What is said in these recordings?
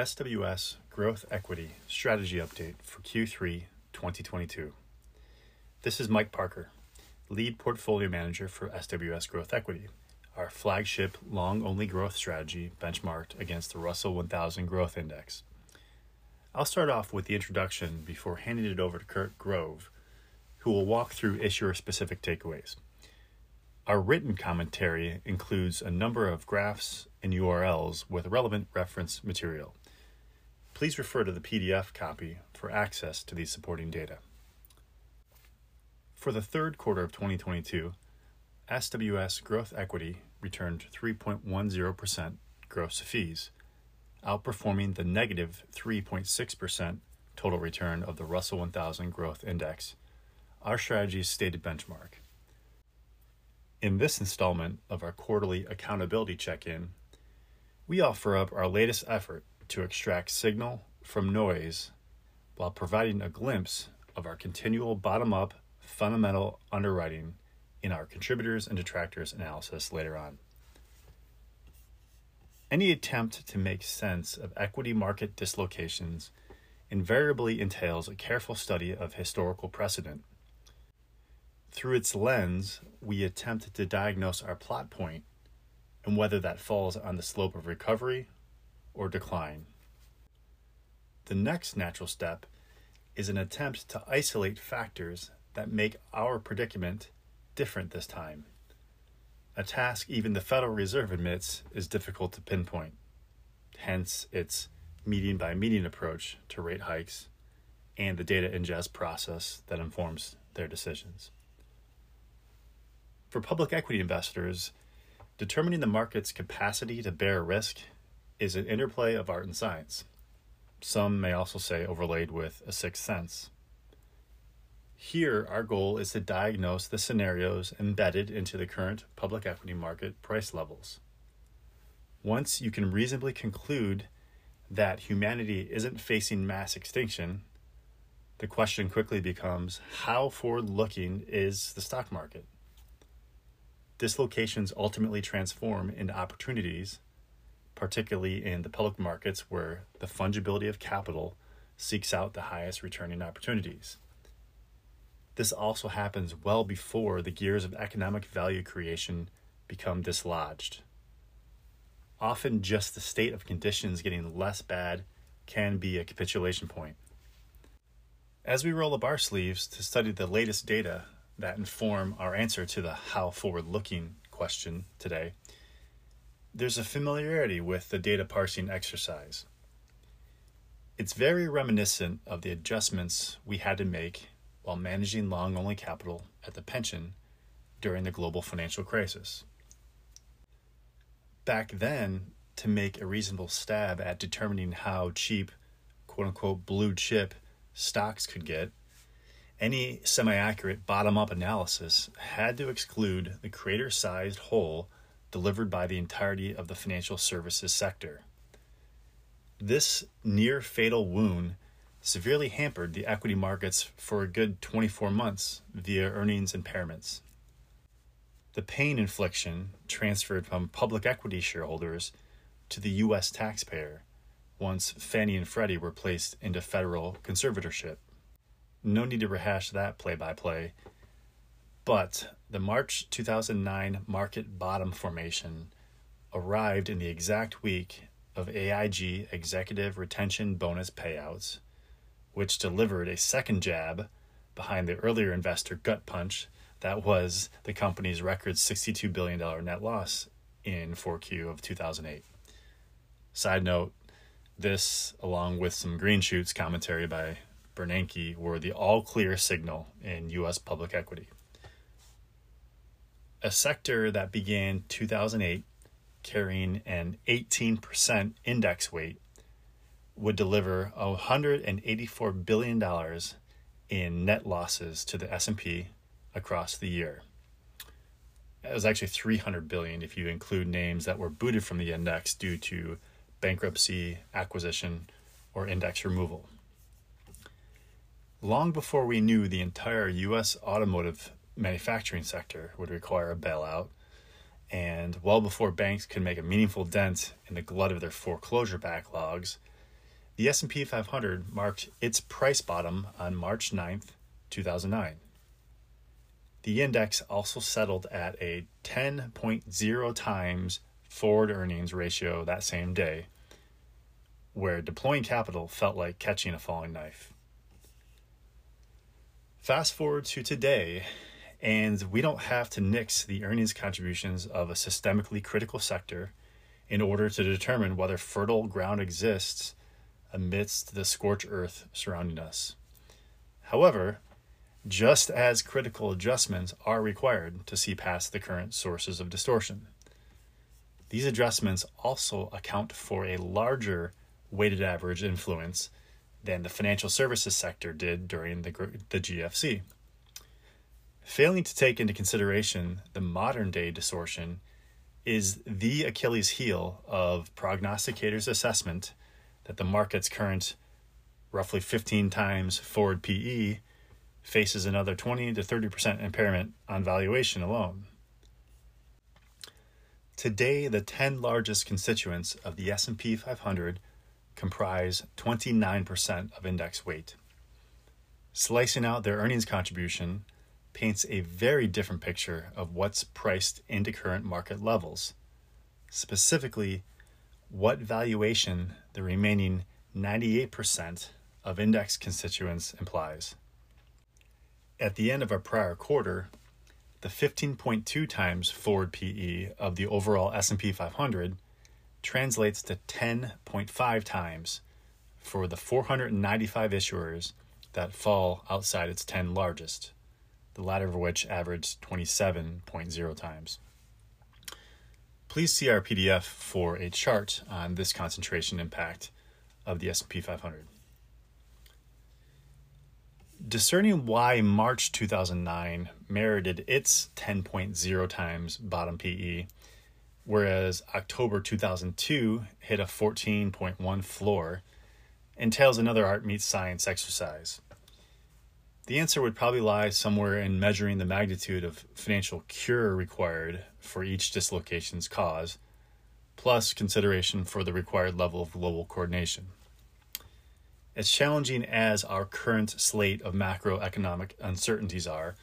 SWS Growth Equity Strategy Update for Q3 2022. This is Mike Parker, Lead Portfolio Manager for SWS Growth Equity, our flagship long only growth strategy benchmarked against the Russell 1000 Growth Index. I'll start off with the introduction before handing it over to Kurt Grove, who will walk through issuer specific takeaways. Our written commentary includes a number of graphs and URLs with relevant reference material. Please refer to the PDF copy for access to these supporting data. For the third quarter of 2022, SWS Growth Equity returned 3.10% gross fees, outperforming the negative 3.6% total return of the Russell 1000 Growth Index, our strategy's stated benchmark. In this installment of our quarterly accountability check in, we offer up our latest effort to extract signal from noise while providing a glimpse of our continual bottom up fundamental underwriting in our contributors and detractors analysis later on. Any attempt to make sense of equity market dislocations invariably entails a careful study of historical precedent. Through its lens, we attempt to diagnose our plot point and whether that falls on the slope of recovery or decline. The next natural step is an attempt to isolate factors that make our predicament different this time. A task even the Federal Reserve admits is difficult to pinpoint, hence its meeting by meeting approach to rate hikes and the data ingest process that informs their decisions. For public equity investors, Determining the market's capacity to bear risk is an interplay of art and science. Some may also say overlaid with a sixth sense. Here, our goal is to diagnose the scenarios embedded into the current public equity market price levels. Once you can reasonably conclude that humanity isn't facing mass extinction, the question quickly becomes how forward looking is the stock market? dislocations ultimately transform into opportunities, particularly in the public markets where the fungibility of capital seeks out the highest returning opportunities. This also happens well before the gears of economic value creation become dislodged. Often, just the state of conditions getting less bad can be a capitulation point. As we roll up our sleeves to study the latest data that inform our answer to the how forward looking question today, there's a familiarity with the data parsing exercise. It's very reminiscent of the adjustments we had to make while managing long only capital at the pension during the global financial crisis. Back then, to make a reasonable stab at determining how cheap, quote unquote, blue chip stocks could get, any semi accurate bottom up analysis had to exclude the crater sized hole delivered by the entirety of the financial services sector. This near fatal wound severely hampered the equity markets for a good 24 months via earnings impairments. The pain infliction transferred from public equity shareholders to the U.S. taxpayer once Fannie and Freddie were placed into federal conservatorship. No need to rehash that play by play. But the March 2009 market bottom formation arrived in the exact week of AIG executive retention bonus payouts, which delivered a second jab behind the earlier investor gut punch that was the company's record $62 billion net loss in 4Q of 2008. Side note, this, along with some green shoots commentary by Bernanke were the all clear signal in U.S. public equity. A sector that began 2008 carrying an 18% index weight would deliver $184 billion in net losses to the S&P across the year. It was actually 300 billion if you include names that were booted from the index due to bankruptcy, acquisition, or index removal long before we knew the entire U.S. automotive manufacturing sector would require a bailout, and well before banks could make a meaningful dent in the glut of their foreclosure backlogs, the S&P 500 marked its price bottom on March 9th, 2009. The index also settled at a 10.0 times forward earnings ratio that same day, where deploying capital felt like catching a falling knife. Fast forward to today, and we don't have to nix the earnings contributions of a systemically critical sector in order to determine whether fertile ground exists amidst the scorched earth surrounding us. However, just as critical adjustments are required to see past the current sources of distortion. These adjustments also account for a larger weighted average influence than the financial services sector did during the, the GFC. Failing to take into consideration the modern day distortion is the Achilles heel of prognosticators' assessment that the market's current roughly 15 times forward PE faces another 20 to 30% impairment on valuation alone. Today, the 10 largest constituents of the S&P 500 comprise 29% of index weight. Slicing out their earnings contribution paints a very different picture of what's priced into current market levels. Specifically, what valuation the remaining 98% of index constituents implies. At the end of our prior quarter, the 15.2 times forward PE of the overall S&P 500 translates to 10.5 times for the 495 issuers that fall outside its 10 largest, the latter of which averaged 27.0 times. Please see our PDF for a chart on this concentration impact of the S&P 500. Discerning why March 2009 merited its 10.0 times bottom PE whereas October 2002 hit a 14.1 floor, entails another art meets science exercise. The answer would probably lie somewhere in measuring the magnitude of financial cure required for each dislocation's cause, plus consideration for the required level of global coordination. As challenging as our current slate of macroeconomic uncertainties are,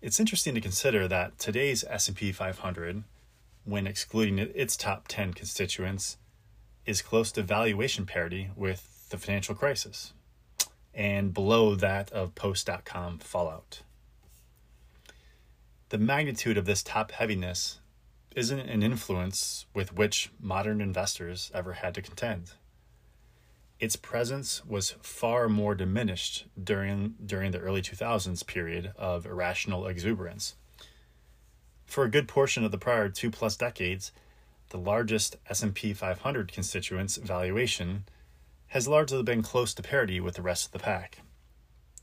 it's interesting to consider that today's S&P 500 when excluding its top 10 constituents, is close to valuation parity with the financial crisis and below that of post.com fallout. The magnitude of this top heaviness isn't an influence with which modern investors ever had to contend. Its presence was far more diminished during, during the early 2000s period of irrational exuberance for a good portion of the prior two plus decades, the largest S&P 500 constituents valuation has largely been close to parity with the rest of the pack.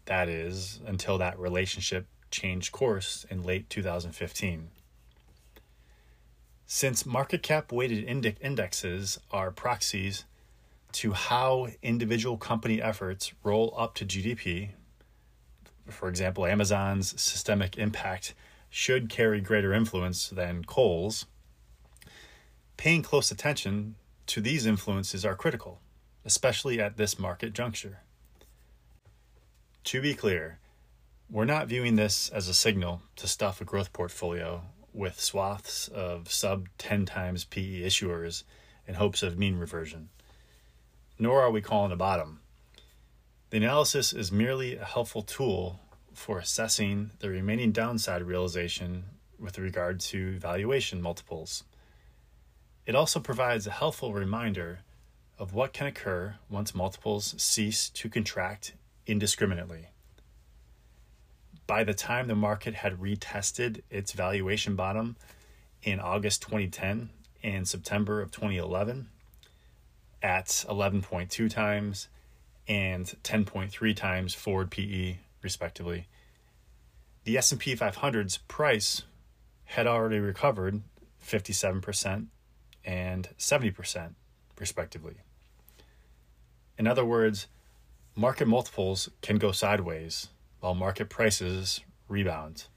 That is, until that relationship changed course in late 2015. Since market cap weighted indexes are proxies to how individual company efforts roll up to GDP, for example, Amazon's systemic impact should carry greater influence than Kohl's, paying close attention to these influences are critical, especially at this market juncture. To be clear, we're not viewing this as a signal to stuff a growth portfolio with swaths of sub 10 times PE issuers in hopes of mean reversion. Nor are we calling a bottom. The analysis is merely a helpful tool for assessing the remaining downside realization with regard to valuation multiples. It also provides a helpful reminder of what can occur once multiples cease to contract indiscriminately. By the time the market had retested its valuation bottom in August 2010 and September of 2011 at 11.2 times and 10.3 times forward PE respectively. The S&P 500's price had already recovered 57% and 70% respectively. In other words, market multiples can go sideways while market prices rebound.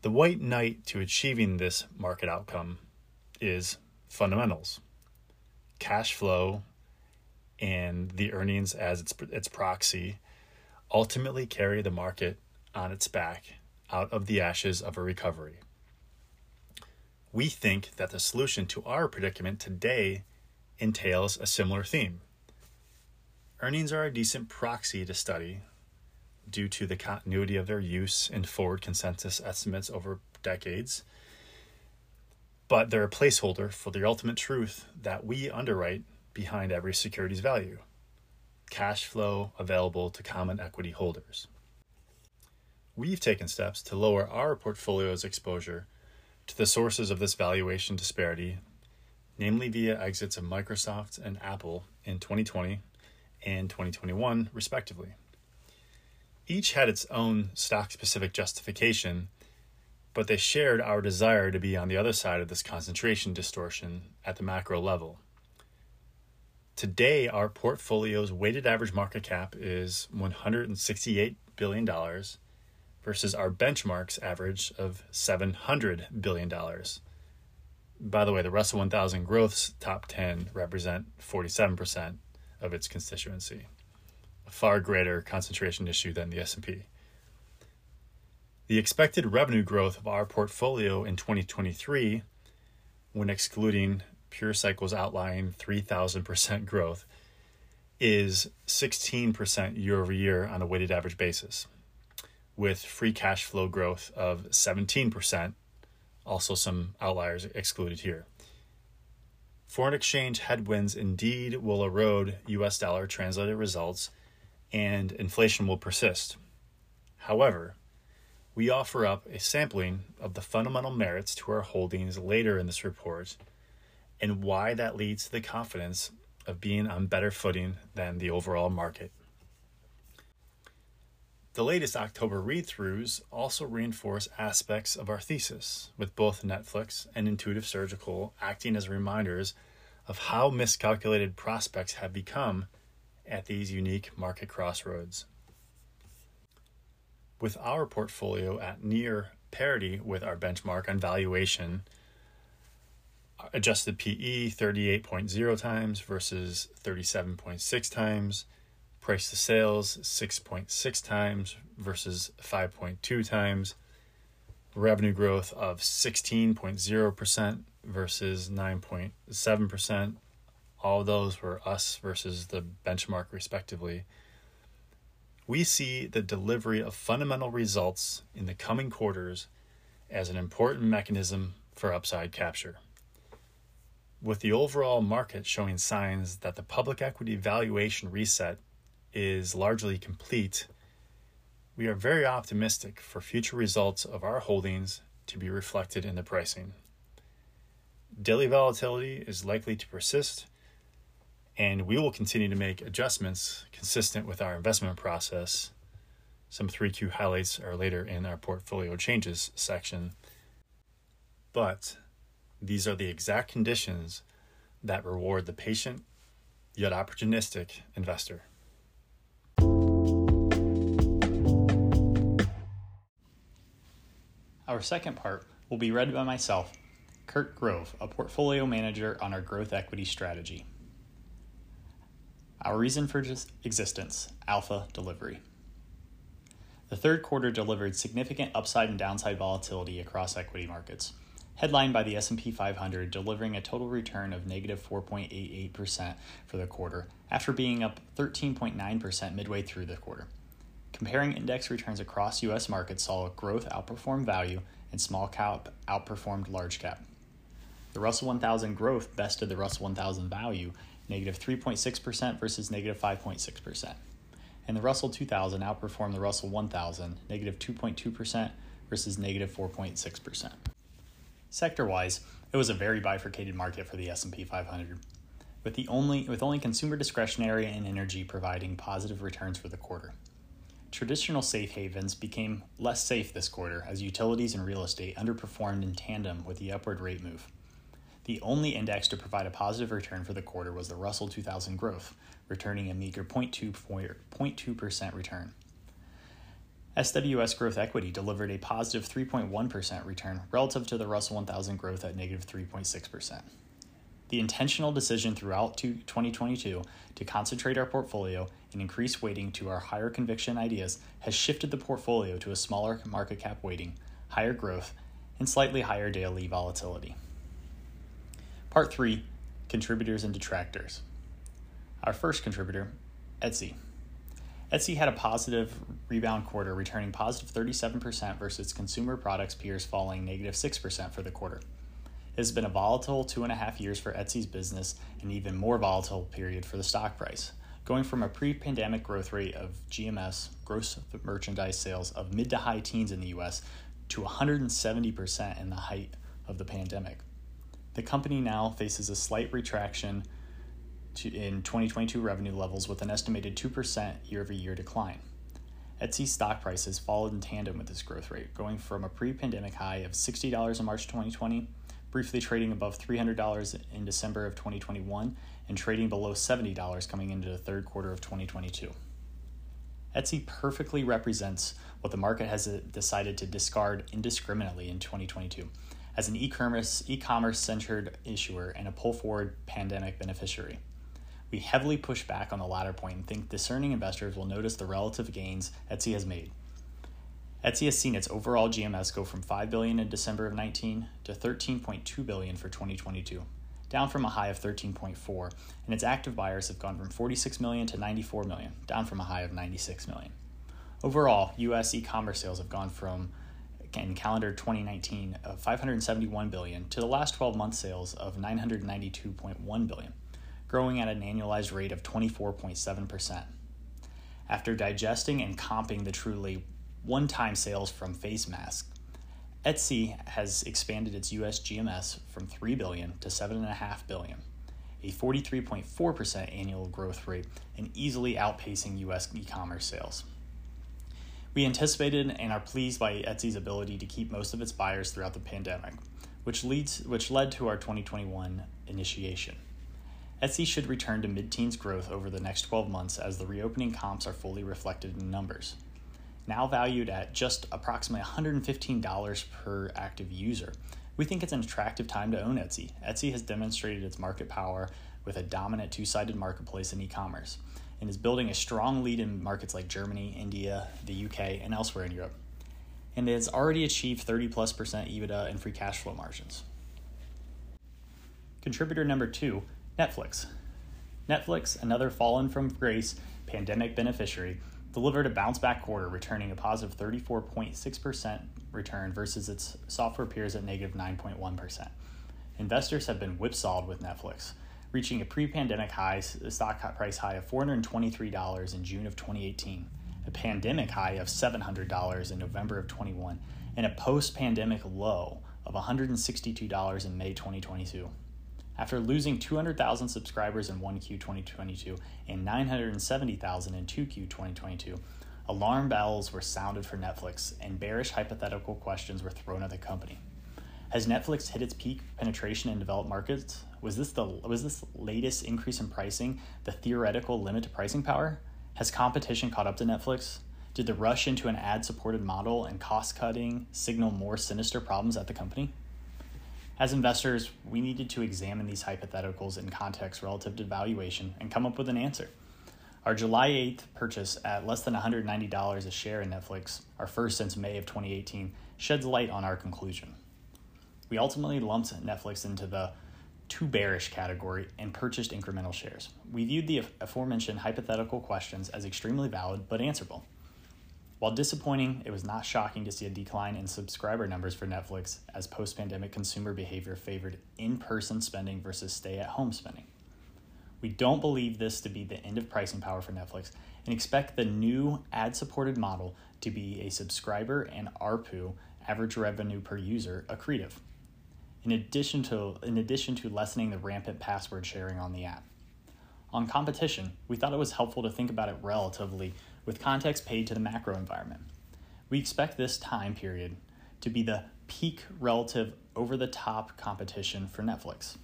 The white knight to achieving this market outcome is fundamentals, cash flow, and the earnings as its its proxy ultimately carry the market on its back out of the ashes of a recovery. We think that the solution to our predicament today entails a similar theme. Earnings are a decent proxy to study due to the continuity of their use in forward consensus estimates over decades, but they're a placeholder for the ultimate truth that we underwrite behind every security's value cash flow available to common equity holders. We've taken steps to lower our portfolio's exposure to the sources of this valuation disparity, namely via exits of Microsoft and Apple in 2020 and 2021, respectively. Each had its own stock specific justification, but they shared our desire to be on the other side of this concentration distortion at the macro level. Today, our portfolio's weighted average market cap is $168 billion versus our benchmark's average of $700 billion. By the way, the Russell 1000 Growth's top 10 represent 47% of its constituency, a far greater concentration issue than the S&P. The expected revenue growth of our portfolio in 2023 when excluding PureCycle's outlying 3,000% growth is 16% year over year on a weighted average basis, with free cash flow growth of 17%, also some outliers excluded here. Foreign exchange headwinds indeed will erode US dollar translated results and inflation will persist. However, we offer up a sampling of the fundamental merits to our holdings later in this report and why that leads to the confidence of being on better footing than the overall market. The latest October read throughs also reinforce aspects of our thesis, with both Netflix and Intuitive Surgical acting as reminders of how miscalculated prospects have become at these unique market crossroads. With our portfolio at near parity with our benchmark on valuation, adjusted PE 38.0 times versus 37.6 times, price to sales 6.6 times versus 5.2 times, revenue growth of 16.0% versus 9.7%. All those were us versus the benchmark, respectively. We see the delivery of fundamental results in the coming quarters as an important mechanism for upside capture. With the overall market showing signs that the public equity valuation reset is largely complete, we are very optimistic for future results of our holdings to be reflected in the pricing. Daily volatility is likely to persist, and we will continue to make adjustments consistent with our investment process. Some 3Q highlights are later in our portfolio changes section. But these are the exact conditions that reward the patient yet opportunistic investor. Our second part will be read by myself, Kurt Grove, a portfolio manager on our growth equity strategy. Our reason for existence alpha delivery. The third quarter delivered significant upside and downside volatility across equity markets headlined by the S&P 500 delivering a total return of negative 4.88% for the quarter after being up 13.9% midway through the quarter. Comparing index returns across US markets saw growth outperform value and small cap outperformed large cap. The Russell 1000 growth bested the Russell 1000 value, negative 3.6% versus negative 5.6%. And the Russell 2000 outperformed the Russell 1000, negative 2.2% versus negative 4.6%. Sector-wise, it was a very bifurcated market for the S&P 500, with the only with only consumer discretionary and energy providing positive returns for the quarter. Traditional safe havens became less safe this quarter as utilities and real estate underperformed in tandem with the upward rate move. The only index to provide a positive return for the quarter was the Russell 2000 Growth, returning a meager 0.2% return. SWS Growth Equity delivered a positive 3.1 return relative to the Russell 1000 growth at negative 3.6%. The intentional decision throughout 2022 to concentrate our portfolio and increase weighting to our higher conviction ideas has shifted the portfolio to a smaller market cap weighting, higher growth, and slightly higher daily volatility. Part 3 Contributors and Detractors. Our first contributor, Etsy. Etsy had a positive rebound quarter, returning positive 37% versus consumer products peers falling negative 6% for the quarter. It has been a volatile two and a half years for Etsy's business and even more volatile period for the stock price, going from a pre pandemic growth rate of GMS, gross merchandise sales, of mid to high teens in the US to 170% in the height of the pandemic. The company now faces a slight retraction in 2022 revenue levels with an estimated 2% year over year decline. Etsy stock prices followed in tandem with this growth rate, going from a pre pandemic high of $60 in March 2020, briefly trading above $300 in December of 2021, and trading below $70 coming into the third quarter of 2022. Etsy perfectly represents what the market has uh, decided to discard indiscriminately in 2022 as an e-commerce e-commerce centered issuer and a pull forward pandemic beneficiary. We heavily push back on the latter point and think discerning investors will notice the relative gains Etsy has made. Etsy has seen its overall GMS go from 5 billion in December of 19 to 13.2 billion for 2022, down from a high of 13.4, and its active buyers have gone from 46 million to 94 million, down from a high of 96 million. Overall, US e-commerce sales have gone from in calendar 2019 of uh, 571 billion to the last 12 month sales of 992.1 billion, growing at an annualized rate of 24.7%. After digesting and comping the truly one-time sales from face masks, Etsy has expanded its US GMS from 3 billion to 7.5 billion, a 43.4% annual growth rate and easily outpacing US e-commerce sales. We anticipated and are pleased by Etsy's ability to keep most of its buyers throughout the pandemic, which leads which led to our 2021 initiation. Etsy should return to mid-teens growth over the next 12 months as the reopening comps are fully reflected in numbers. Now valued at just approximately $115 per active user, we think it's an attractive time to own Etsy. Etsy has demonstrated its market power with a dominant two-sided marketplace in e-commerce and is building a strong lead in markets like Germany, India, the UK, and elsewhere in Europe. And it has already achieved 30 plus percent EBITDA and free cash flow margins. Contributor number two, Netflix. Netflix, another fallen from grace pandemic beneficiary, delivered a bounce back quarter, returning a positive 34.6% return versus its software peers at negative 9.1. Investors have been whipsawed with Netflix, reaching a pre-pandemic high stock price high of $423 in June of 2018, a pandemic high of $700 in November of 21, and a post-pandemic low of $162 in May 2022. After losing 200,000 subscribers in 1Q 2022 and 970,000 in 2Q 2022, alarm bells were sounded for Netflix and bearish hypothetical questions were thrown at the company. Has Netflix hit its peak penetration in developed markets? Was this the was this latest increase in pricing the theoretical limit to pricing power? Has competition caught up to Netflix? Did the rush into an ad-supported model and cost-cutting signal more sinister problems at the company? As investors, we needed to examine these hypotheticals in context relative to valuation and come up with an answer. Our July 8th purchase at less than $190 a share in Netflix, our first since May of 2018, sheds light on our conclusion we ultimately lumped Netflix into the too bearish category and purchased incremental shares. We viewed the aforementioned hypothetical questions as extremely valid but answerable. While disappointing, it was not shocking to see a decline in subscriber numbers for Netflix as post pandemic consumer behavior favored in person spending versus stay at home spending. We don't believe this to be the end of pricing power for Netflix and expect the new ad supported model to be a subscriber and ARPU average revenue per user accretive in addition to in addition to lessening the rampant password sharing on the app. On competition, we thought it was helpful to think about it relatively with context paid to the macro environment. We expect this time period to be the peak relative over the top competition for Netflix.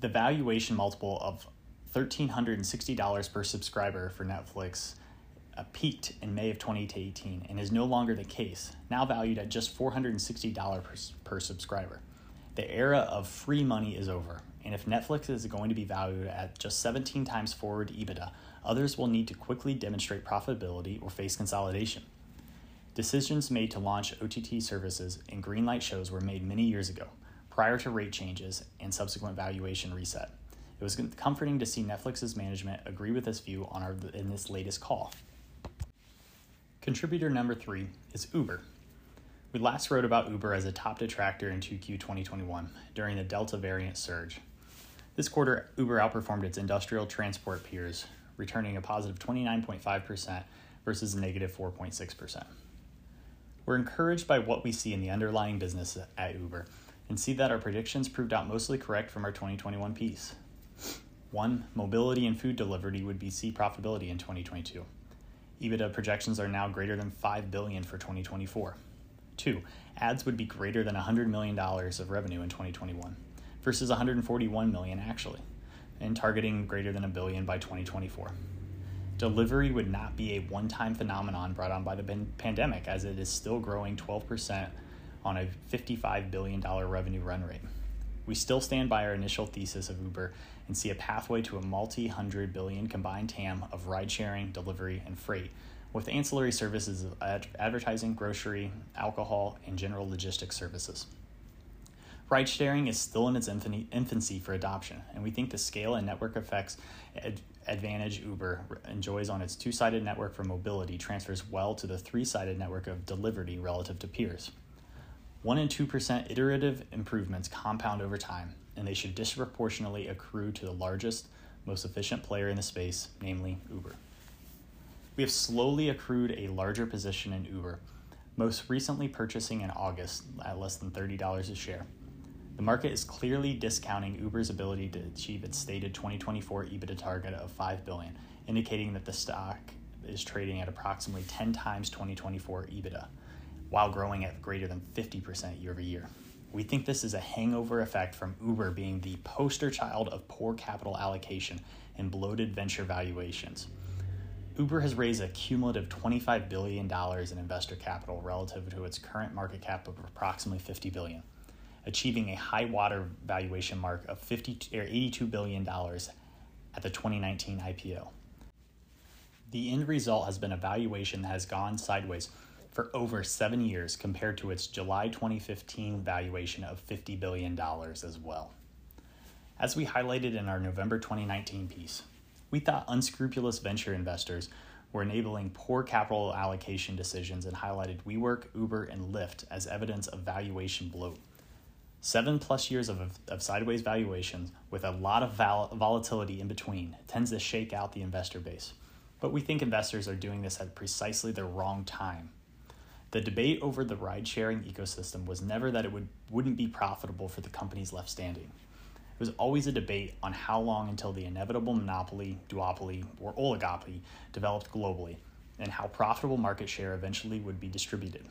The valuation multiple of $1,360 per subscriber for Netflix uh, peaked in May of 2018 and is no longer the case, now valued at just $460 per, per subscriber. The era of free money is over, and if Netflix is going to be valued at just 17 times forward EBITDA, others will need to quickly demonstrate profitability or face consolidation. Decisions made to launch OTT services and greenlight shows were made many years ago, prior to rate changes and subsequent valuation reset. It was comforting to see Netflix's management agree with this view on our, in this latest call. Contributor number three is Uber. We last wrote about Uber as a top detractor in 2Q 2021 during the Delta variant surge. This quarter, Uber outperformed its industrial transport peers, returning a positive 29.5% versus a negative 4.6%. We're encouraged by what we see in the underlying business at Uber and see that our predictions proved out mostly correct from our 2021 piece. One, mobility and food delivery would be see profitability in 2022. EBITDA projections are now greater than 5 billion for 2024. Two, ads would be greater than $100 million of revenue in 2021 versus 141 million actually, and targeting greater than a billion by 2024. Delivery would not be a one-time phenomenon brought on by the pandemic as it is still growing 12% on a $55 billion revenue run rate. We still stand by our initial thesis of Uber and see a pathway to a multi hundred billion combined TAM of ride sharing, delivery, and freight, with ancillary services of ad- advertising, grocery, alcohol, and general logistics services. Ride sharing is still in its infancy for adoption, and we think the scale and network effects ad- advantage Uber enjoys on its two sided network for mobility transfers well to the three sided network of delivery relative to peers. 1 and 2% iterative improvements compound over time, and they should disproportionately accrue to the largest, most efficient player in the space, namely Uber. We have slowly accrued a larger position in Uber, most recently purchasing in August at less than $30 a share. The market is clearly discounting Uber's ability to achieve its stated 2024 EBITDA target of 5 billion, indicating that the stock is trading at approximately 10 times 2024 EBITDA while growing at greater than 50% year over year. We think this is a hangover effect from Uber being the poster child of poor capital allocation and bloated venture valuations. Uber has raised a cumulative $25 billion in investor capital relative to its current market cap of approximately $50 billion, achieving a high water valuation mark of 50, or $82 billion at the 2019 IPO. The end result has been a valuation that has gone sideways for over seven years compared to its July 2015 valuation of $50 billion as well. As we highlighted in our November 2019 piece, we thought unscrupulous venture investors were enabling poor capital allocation decisions and highlighted WeWork, Uber, and Lyft as evidence of valuation bloat. Seven plus years of, of sideways valuations with a lot of vol- volatility in between tends to shake out the investor base. But we think investors are doing this at precisely the wrong time the debate over the ride sharing ecosystem was never that it would, wouldn't be profitable for the companies left standing. It was always a debate on how long until the inevitable monopoly, duopoly, or oligopoly developed globally, and how profitable market share eventually would be distributed.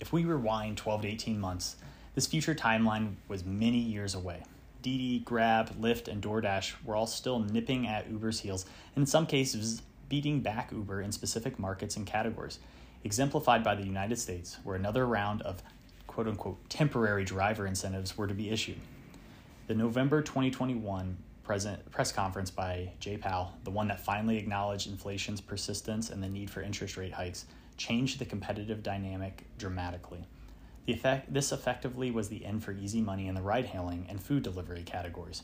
If we rewind 12 to 18 months, this future timeline was many years away. Didi, Grab, Lyft, and DoorDash were all still nipping at Uber's heels, and in some cases, beating back Uber in specific markets and categories exemplified by the United States, where another round of quote unquote temporary driver incentives were to be issued. The November 2021 present, press conference by Jay Powell, the one that finally acknowledged inflation's persistence and the need for interest rate hikes, changed the competitive dynamic dramatically. The effect, this effectively was the end for easy money in the ride hailing and food delivery categories.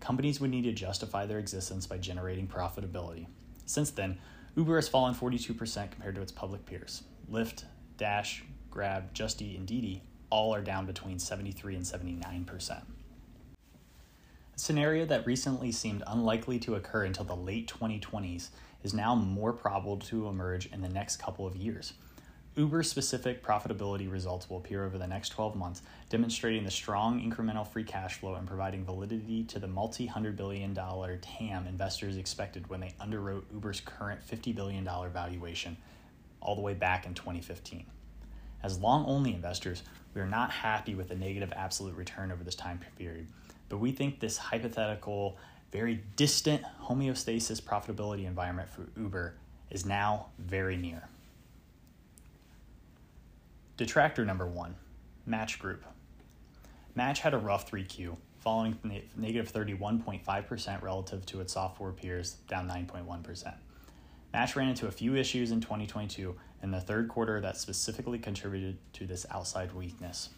Companies would need to justify their existence by generating profitability. Since then, Uber has fallen 42% compared to its public peers. Lyft, Dash, Grab, Just Eat, and Didi all are down between 73 and 79%. A scenario that recently seemed unlikely to occur until the late 2020s is now more probable to emerge in the next couple of years. Uber specific profitability results will appear over the next 12 months, demonstrating the strong incremental free cash flow and providing validity to the multi hundred billion dollar TAM investors expected when they underwrote Uber's current $50 billion valuation all the way back in 2015. As long only investors, we are not happy with the negative absolute return over this time period, but we think this hypothetical, very distant homeostasis profitability environment for Uber is now very near. Detractor number one Match Group. Match had a rough 3Q, falling negative 31.5% relative to its software peers, down 9.1%. Match ran into a few issues in 2022 in the third quarter that specifically contributed to this outside weakness.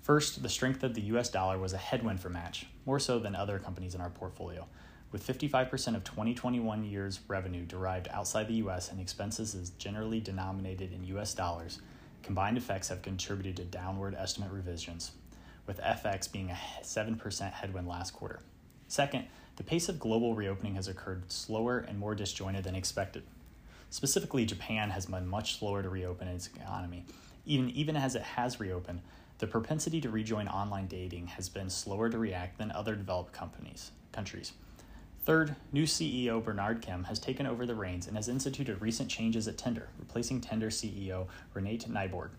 First, the strength of the US dollar was a headwind for Match, more so than other companies in our portfolio. With 55% of 2021 year's revenue derived outside the US and expenses is generally denominated in US dollars, combined effects have contributed to downward estimate revisions, with FX being a 7% headwind last quarter. Second, the pace of global reopening has occurred slower and more disjointed than expected. Specifically, Japan has been much slower to reopen its economy. Even, even as it has reopened, the propensity to rejoin online dating has been slower to react than other developed companies, countries. Third, new CEO Bernard Kim has taken over the reins and has instituted recent changes at Tinder, replacing Tinder CEO Renate Nyborg.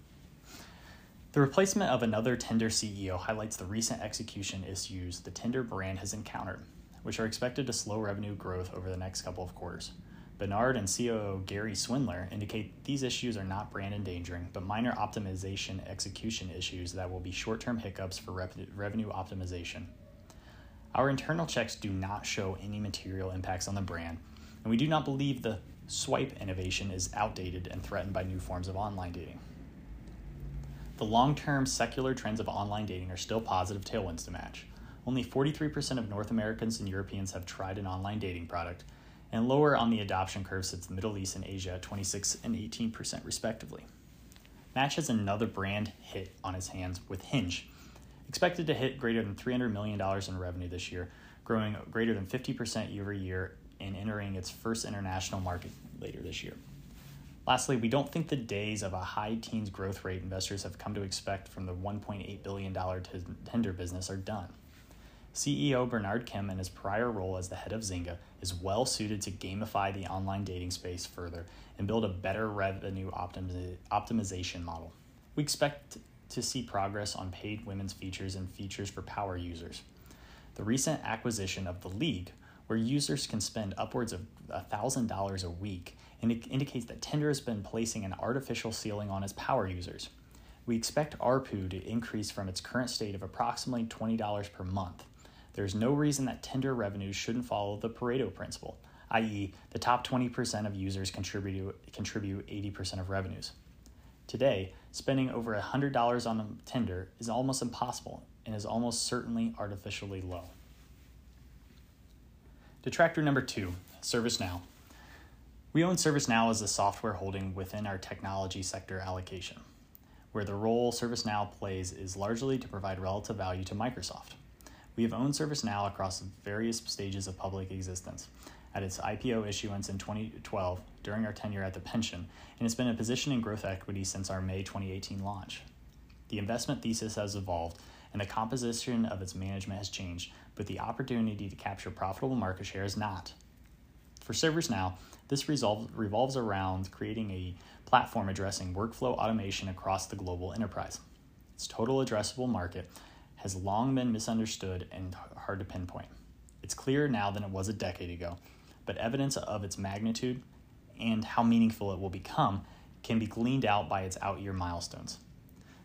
The replacement of another Tinder CEO highlights the recent execution issues the Tinder brand has encountered, which are expected to slow revenue growth over the next couple of quarters. Bernard and COO Gary Swidler indicate these issues are not brand endangering, but minor optimization execution issues that will be short term hiccups for revenue optimization. Our internal checks do not show any material impacts on the brand, and we do not believe the swipe innovation is outdated and threatened by new forms of online dating. The long term secular trends of online dating are still positive tailwinds to match. Only 43% of North Americans and Europeans have tried an online dating product, and lower on the adoption curve sits the Middle East and Asia at 26 and 18% respectively. Match has another brand hit on its hands with Hinge, expected to hit greater than $300 million in revenue this year, growing greater than 50% year over year and entering its first international market later this year. Lastly, we don't think the days of a high teens growth rate investors have come to expect from the $1.8 billion Tinder business are done. CEO Bernard Kim, in his prior role as the head of Zynga, is well suited to gamify the online dating space further and build a better revenue optimi- optimization model. We expect to see progress on paid women's features and features for power users. The recent acquisition of The League, where users can spend upwards of $1,000 a week, indicates that Tinder has been placing an artificial ceiling on its power users. We expect ARPU to increase from its current state of approximately $20 per month there's no reason that Tinder revenues shouldn't follow the Pareto principle, i.e., the top 20% of users contribute, contribute 80% of revenues. Today, spending over $100 on Tinder is almost impossible and is almost certainly artificially low. Detractor number two ServiceNow. We own ServiceNow as a software holding within our technology sector allocation, where the role ServiceNow plays is largely to provide relative value to Microsoft. We have owned ServiceNow across various stages of public existence. At its IPO issuance in 2012, during our tenure at the pension, and it's been a position in growth equity since our May 2018 launch. The investment thesis has evolved, and the composition of its management has changed, but the opportunity to capture profitable market share is not. For ServiceNow, this revolves around creating a platform addressing workflow automation across the global enterprise. Its total addressable market has long been misunderstood and hard to pinpoint. It's clearer now than it was a decade ago, but evidence of its magnitude and how meaningful it will become can be gleaned out by its out year milestones.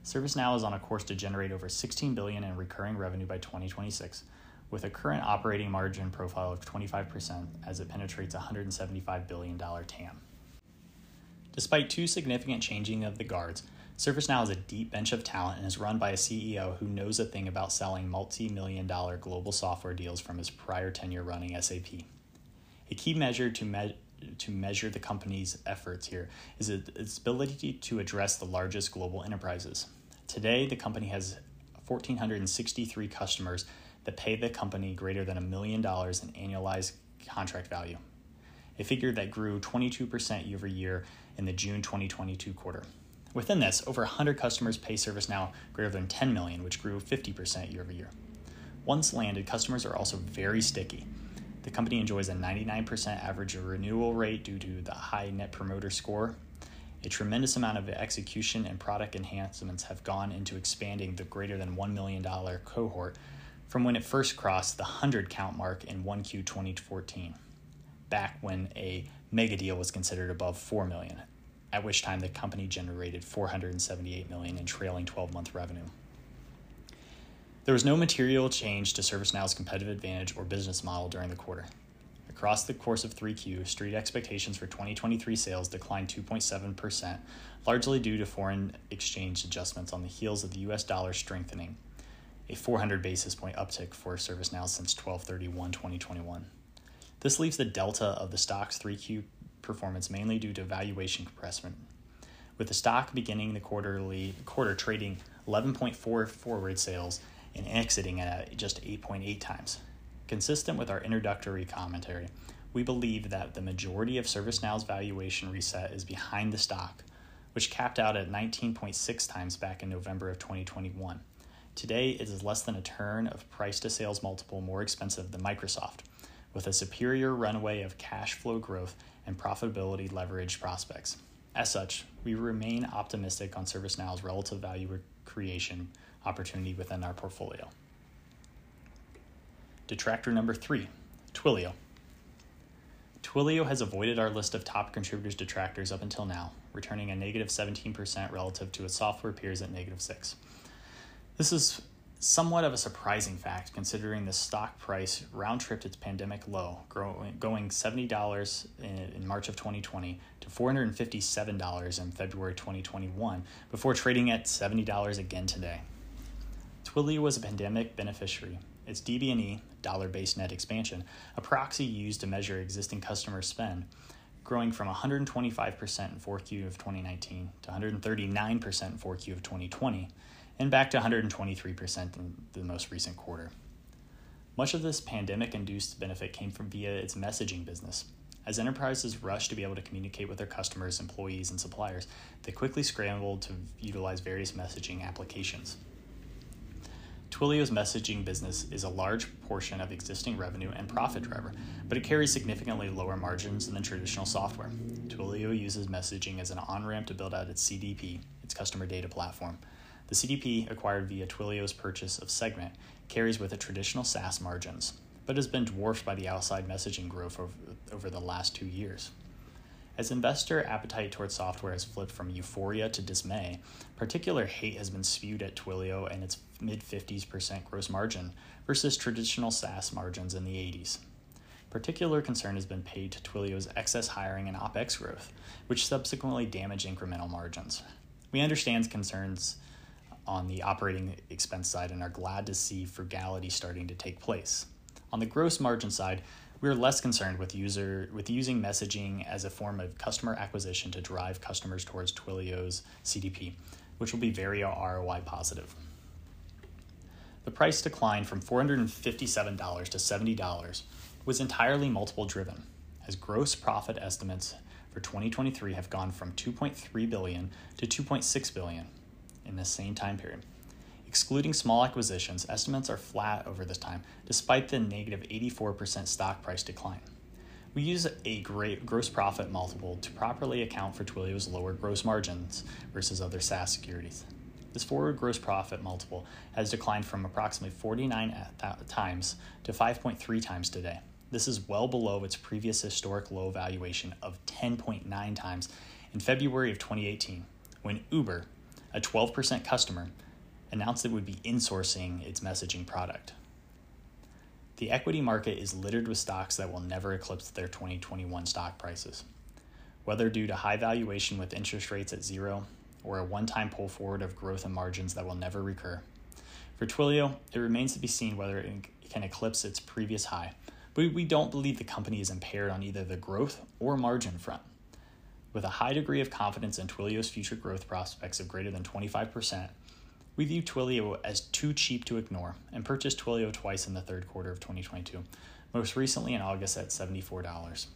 ServiceNow is on a course to generate over 16 billion in recurring revenue by 2026, with a current operating margin profile of 25% as it penetrates a $175 billion TAM. Despite two significant changing of the guards, ServiceNow has a deep bench of talent and is run by a CEO who knows a thing about selling multi million dollar global software deals from his prior tenure running SAP. A key measure to, me- to measure the company's efforts here is its ability to address the largest global enterprises. Today, the company has 1,463 customers that pay the company greater than a million dollars in annualized contract value, a figure that grew 22% year over year in the June 2022 quarter. Within this, over 100 customers pay ServiceNow greater than 10 million, which grew 50% year over year. Once landed, customers are also very sticky. The company enjoys a 99% average renewal rate due to the high net promoter score. A tremendous amount of execution and product enhancements have gone into expanding the greater than $1 million cohort from when it first crossed the 100 count mark in 1Q 2014, back when a mega deal was considered above 4 million at which time the company generated 478 million in trailing 12-month revenue. There was no material change to ServiceNow's competitive advantage or business model during the quarter. Across the course of 3Q, street expectations for 2023 sales declined 2.7%, largely due to foreign exchange adjustments on the heels of the US dollar strengthening, a 400 basis point uptick for ServiceNow since 12/31, 2021. This leaves the delta of the stock's 3Q performance mainly due to valuation compression, with the stock beginning the quarterly quarter trading 11.4 forward sales and exiting at just 8.8 times. Consistent with our introductory commentary, we believe that the majority of ServiceNow's valuation reset is behind the stock, which capped out at 19.6 times back in November of 2021. Today, it is less than a turn of price to sales multiple more expensive than Microsoft, with a superior runway of cash flow growth and profitability leverage prospects. As such, we remain optimistic on ServiceNow's relative value creation opportunity within our portfolio. Detractor number three, Twilio. Twilio has avoided our list of top contributors detractors up until now, returning a negative 17% relative to its software peers at negative 6. This is somewhat of a surprising fact considering the stock price round tripped its pandemic low, growing, going $70 in, in March of 2020 to $457 in February 2021 before trading at $70 again today. Twilio was a pandemic beneficiary. Its DBNE, dollar-based net expansion, a proxy used to measure existing customer spend, growing from 125% in 4Q of 2019 to 139% in 4Q of 2020, and back to 123% in the most recent quarter. Much of this pandemic induced benefit came from via its messaging business. As enterprises rushed to be able to communicate with their customers, employees, and suppliers, they quickly scrambled to utilize various messaging applications. Twilio's messaging business is a large portion of existing revenue and profit driver, but it carries significantly lower margins than traditional software. Twilio uses messaging as an on ramp to build out its CDP, its customer data platform. The CDP, acquired via Twilio's purchase of Segment, carries with it traditional SaaS margins, but has been dwarfed by the outside messaging growth over, over the last two years. As investor appetite towards software has flipped from euphoria to dismay, particular hate has been spewed at Twilio and its mid 50s% gross margin versus traditional SaaS margins in the 80s. Particular concern has been paid to Twilio's excess hiring and OPEX growth, which subsequently damaged incremental margins. We understand concerns on the operating expense side and are glad to see frugality starting to take place. On the gross margin side, we are less concerned with user with using messaging as a form of customer acquisition to drive customers towards Twilio's CDP, which will be very ROI positive. The price decline from $457 to $70 was entirely multiple driven, as gross profit estimates for 2023 have gone from 2.3 billion to 2.6 billion in the same time period. Excluding small acquisitions, estimates are flat over this time, despite the negative 84% stock price decline. We use a great gross profit multiple to properly account for Twilio's lower gross margins versus other SaaS securities. This forward gross profit multiple has declined from approximately 49 times to 5.3 times today. This is well below its previous historic low valuation of 10.9 times in February of 2018, when Uber, a 12% customer, announced it would be insourcing its messaging product. The equity market is littered with stocks that will never eclipse their 2021 stock prices. Whether due to high valuation with interest rates at zero or a one time pull forward of growth and margins that will never recur. For Twilio, it remains to be seen whether it can eclipse its previous high, but we don't believe the company is impaired on either the growth or margin front. With a high degree of confidence in Twilio's future growth prospects of greater than 25%, we view Twilio as too cheap to ignore and purchased Twilio twice in the third quarter of 2022, most recently in August at $74.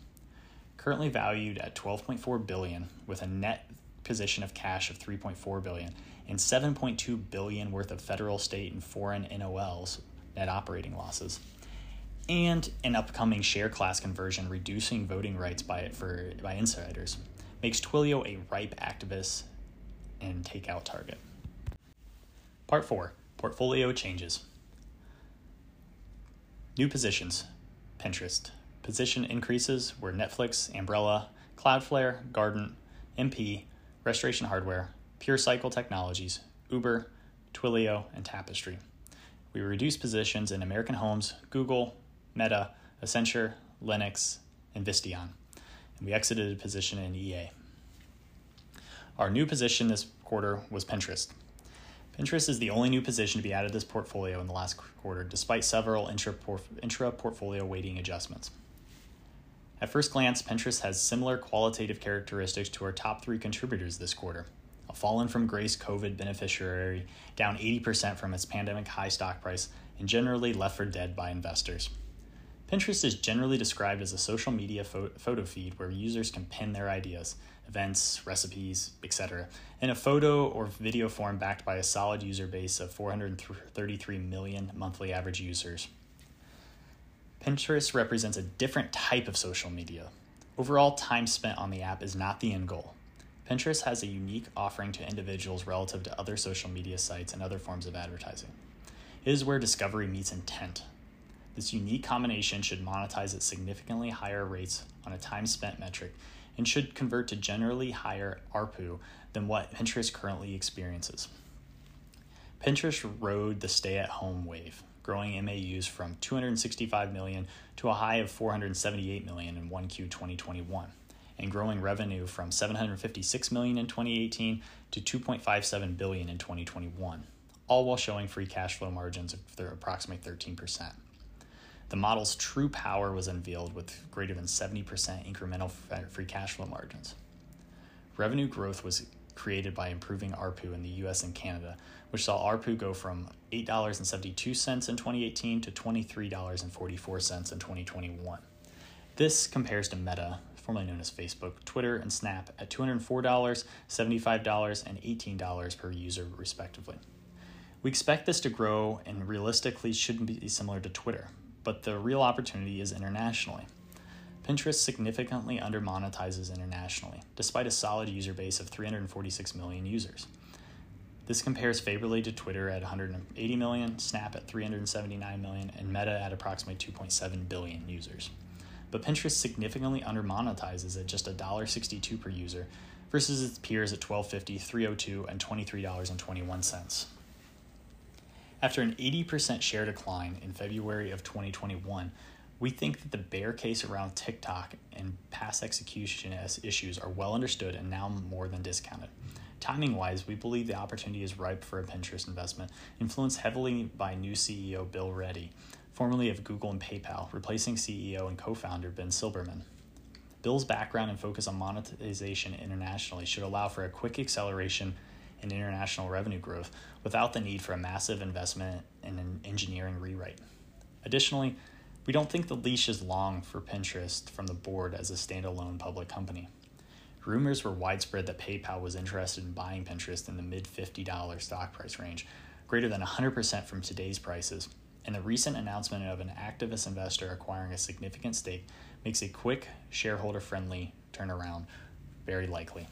Currently valued at 12.4 billion with a net position of cash of 3.4 billion and 7.2 billion worth of federal, state and foreign NOLs, net operating losses, and an upcoming share class conversion reducing voting rights by it for by insiders makes Twilio a ripe activist and takeout target. Part 4 Portfolio Changes. New positions Pinterest. Position increases were Netflix, Umbrella, Cloudflare, Garden, MP, Restoration Hardware, PureCycle Technologies, Uber, Twilio, and Tapestry. We reduced positions in American Homes, Google, Meta, Accenture, Linux, and Visteon. And we exited a position in EA. Our new position this quarter was Pinterest. Pinterest is the only new position to be added to this portfolio in the last quarter, despite several intra portfolio weighting adjustments. At first glance, Pinterest has similar qualitative characteristics to our top three contributors this quarter. A fallen from grace COVID beneficiary, down 80% from its pandemic high stock price, and generally left for dead by investors. Pinterest is generally described as a social media photo feed where users can pin their ideas, events, recipes, etc., in a photo or video form backed by a solid user base of 433 million monthly average users. Pinterest represents a different type of social media. Overall, time spent on the app is not the end goal. Pinterest has a unique offering to individuals relative to other social media sites and other forms of advertising. It is where discovery meets intent, this unique combination should monetize at significantly higher rates on a time spent metric and should convert to generally higher ARPU than what Pinterest currently experiences. Pinterest rode the stay at home wave, growing MAUs from 265 million to a high of 478 million in 1Q 2021 and growing revenue from 756 million in 2018 to 2.57 billion in 2021, all while showing free cash flow margins of approximately 13%. The model's true power was unveiled with greater than 70% incremental uh, free cash flow margins. Revenue growth was created by improving ARPU in the US and Canada, which saw ARPU go from $8.72 in 2018 to $23.44 in 2021. This compares to Meta, formerly known as Facebook, Twitter, and Snap at $204, $75, and $18 per user, respectively. We expect this to grow and realistically shouldn't be similar to Twitter, but the real opportunity is internationally. Pinterest significantly undermonetizes internationally, despite a solid user base of 346 million users. This compares favorably to Twitter at 180 million, Snap at 379 million, and Meta at approximately 2.7 billion users. But Pinterest significantly undermonetizes at just $1.62 per user versus its peers at $12.50, $3.02, and $23.21. After an 80% share decline in February of 2021, we think that the bear case around TikTok and past execution issues are well understood and now more than discounted. Timing wise, we believe the opportunity is ripe for a Pinterest investment, influenced heavily by new CEO Bill Ready, formerly of Google and PayPal, replacing CEO and co founder Ben Silbermann. Bill's background and focus on monetization internationally should allow for a quick acceleration in international revenue growth without the need for a massive investment in an engineering rewrite. Additionally, we don't think the leash is long for Pinterest from the board as a standalone public company. Rumors were widespread that PayPal was interested in buying Pinterest in the mid $50 stock price range, greater than 100% from today's prices, and the recent announcement of an activist investor acquiring a significant stake makes a quick, shareholder friendly turnaround very likely.